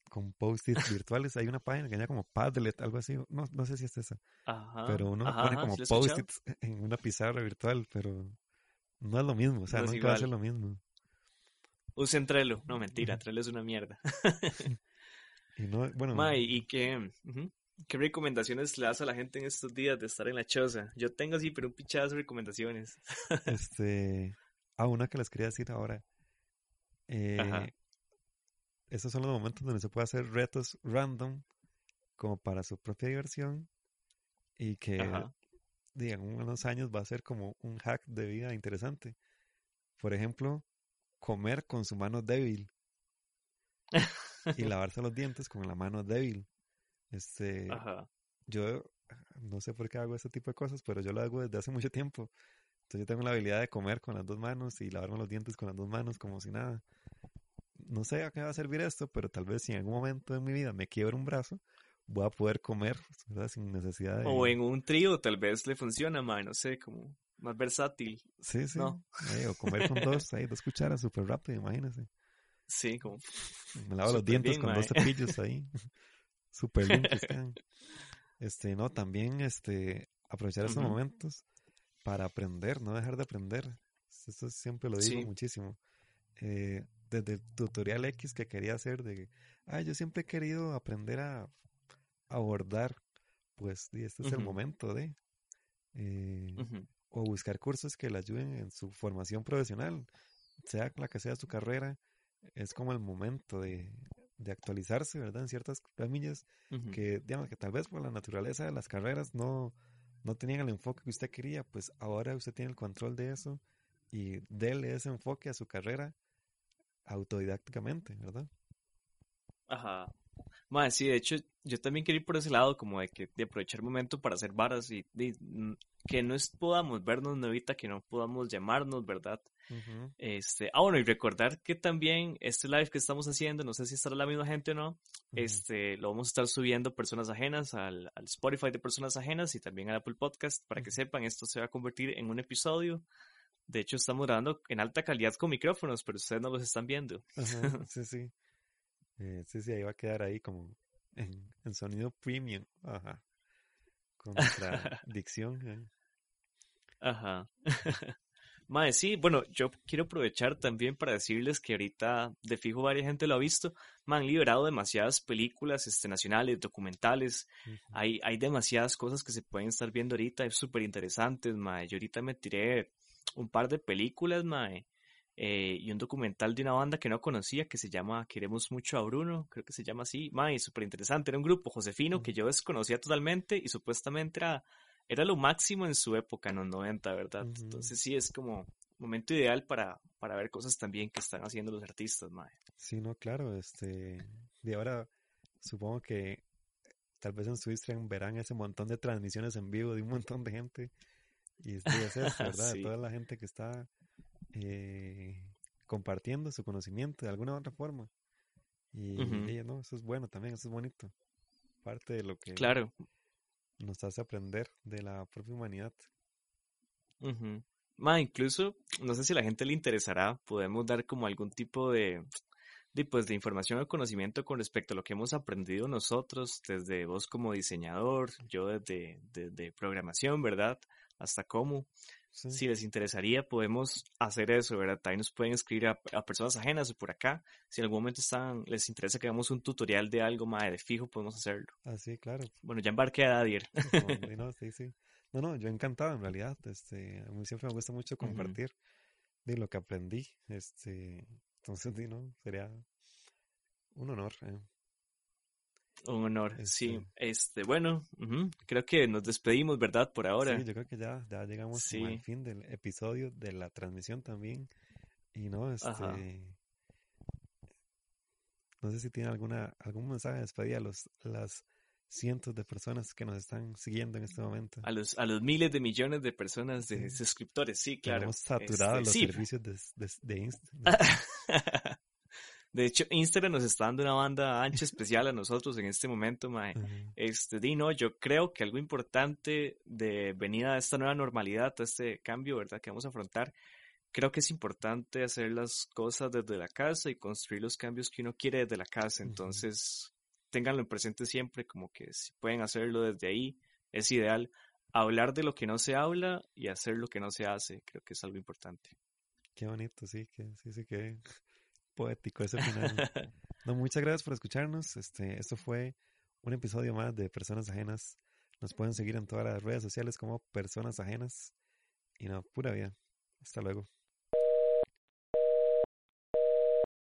con post-its virtuales, hay una página que llama como Padlet, algo así, no, no sé si es esa, pero uno pone como post-its en una pizarra virtual, pero no es lo mismo, o sea, no, va a ser lo mismo. Usen Trello, no mentira, Trello es una mierda. y no, bueno, ¿y qué, qué recomendaciones le das a la gente en estos días de estar en la choza? Yo tengo así, pero un pichazo de recomendaciones. este, Ah, una que les quería decir ahora. Eh, esos son los momentos donde se puede hacer retos random como para su propia diversión y que digan unos años va a ser como un hack de vida interesante. Por ejemplo, comer con su mano débil y lavarse los dientes con la mano débil. Este, yo no sé por qué hago este tipo de cosas, pero yo lo hago desde hace mucho tiempo. Entonces yo tengo la habilidad de comer con las dos manos y lavarme los dientes con las dos manos como si nada. No sé a qué va a servir esto, pero tal vez si en algún momento de mi vida me quiebro un brazo, voy a poder comer sin necesidad de... O en un trío tal vez le funciona, más, no sé, como más versátil. Sí, sí. o comer con dos, ahí, dos cucharas súper rápido, imagínese. Sí, como... Me lavo los dientes con dos cepillos ahí. súper limpios Este, no, también, este, aprovechar esos momentos para aprender, no dejar de aprender. Eso siempre lo digo muchísimo. Eh, desde el tutorial X que quería hacer de, ah, yo siempre he querido aprender a abordar, pues este es el momento de, eh, o buscar cursos que le ayuden en su formación profesional, sea la que sea su carrera, es como el momento de, de actualizarse, ¿verdad? En ciertas camillas que, digamos, que tal vez por la naturaleza de las carreras no, no tenían el enfoque que usted quería, pues ahora usted tiene el control de eso y déle ese enfoque a su carrera autodidácticamente, ¿verdad? Ajá. Más, sí, de hecho, yo también quería ir por ese lado, como de que de aprovechar el momento para hacer varas y que no podamos vernos, no evita que no podamos llamarnos, ¿verdad? Este, ah, bueno, y recordar que también este live que estamos haciendo, no sé si estará la misma gente o no, este, lo vamos a estar subiendo personas ajenas al, al, Spotify de personas ajenas y también al Apple Podcast, para que sepan, esto se va a convertir en un episodio. De hecho, estamos grabando en alta calidad con micrófonos, pero ustedes no los están viendo. sí, sí. Eh, sí, sí, ahí va a quedar ahí como en, sonido premium. Ajá. Con nuestra dicción. ¿eh? Ajá. Mae, sí, bueno, yo quiero aprovechar también para decirles que ahorita de fijo varias gente lo ha visto. Me han liberado demasiadas películas este, nacionales, documentales. hay, hay demasiadas cosas que se pueden estar viendo ahorita, es súper interesantes, mae. Yo ahorita me tiré un par de películas, mae. Eh, y un documental de una banda que no conocía que se llama Queremos mucho a Bruno, creo que se llama así, mae, súper interesante, era un grupo Josefino que yo desconocía totalmente y supuestamente era, era lo máximo en su época, en los 90, ¿verdad? Entonces sí, es como momento ideal para, para ver cosas también que están haciendo los artistas, mae. Sí, no, claro, este, de ahora supongo que tal vez en su Instagram verán ese montón de transmisiones en vivo de un montón de gente y es, ¿verdad? Toda la gente que está eh, compartiendo su conocimiento de alguna u otra forma. Y, no, eso es bueno también, eso es bonito. Parte de lo que claro. nos hace aprender de la propia humanidad. Ma, incluso, no sé si a la gente le interesará, podemos dar como algún tipo de, de, pues, de información o conocimiento con respecto a lo que hemos aprendido nosotros, desde vos como diseñador, yo desde, desde programación, ¿verdad? Hasta cómo. Si les interesaría, podemos hacer eso, ¿verdad? También nos pueden escribir a, personas ajenas o por acá. Si en algún momento están, les interesa que hagamos un tutorial de algo más de fijo, podemos hacerlo. Ah, sí, claro. Bueno, ya embarqué a Dadier. no, sí, sí. No, no, yo encantado en realidad. Este, a mí siempre me gusta mucho compartir de lo que aprendí. Este, entonces, ¿no? sería un honor. Eh. Un honor, sí. Este, este bueno, creo que nos despedimos, ¿verdad? Por ahora. Sí, yo creo que ya, ya llegamos al fin del episodio de la transmisión también. Y no, este. No sé si tiene alguna, algún mensaje de despedida a los, las cientos de personas que nos están siguiendo en este momento. A los, a los miles de millones de personas, de suscriptores, sí, claro. Hemos saturado este, los servicios de, de, de Instagram. De hecho, Instagram nos está dando una banda ancha especial a nosotros en este momento, mae. Este, Dino, yo creo que algo importante de venida a esta nueva normalidad, a este cambio, ¿verdad? Que vamos a afrontar, creo que es importante hacer las cosas desde la casa y construir los cambios que uno quiere desde la casa. Entonces, ténganlo en presente siempre, como que si pueden hacerlo desde ahí, es ideal. Hablar de lo que no se habla y hacer lo que no se hace, creo que es algo importante. Qué bonito, sí, que sí, sí, que poético ese final. no, muchas gracias por escucharnos. Este, esto fue un episodio más de Personas Ajenas. Nos pueden seguir en todas las redes sociales como Personas Ajenas. Y no, pura vida. Hasta luego.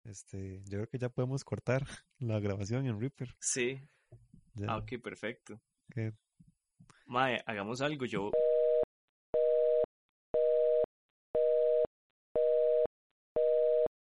Este, yo creo que ya podemos cortar la grabación en Reaper. Sí. Ah, ok, perfecto. Mae, hagamos algo. Yo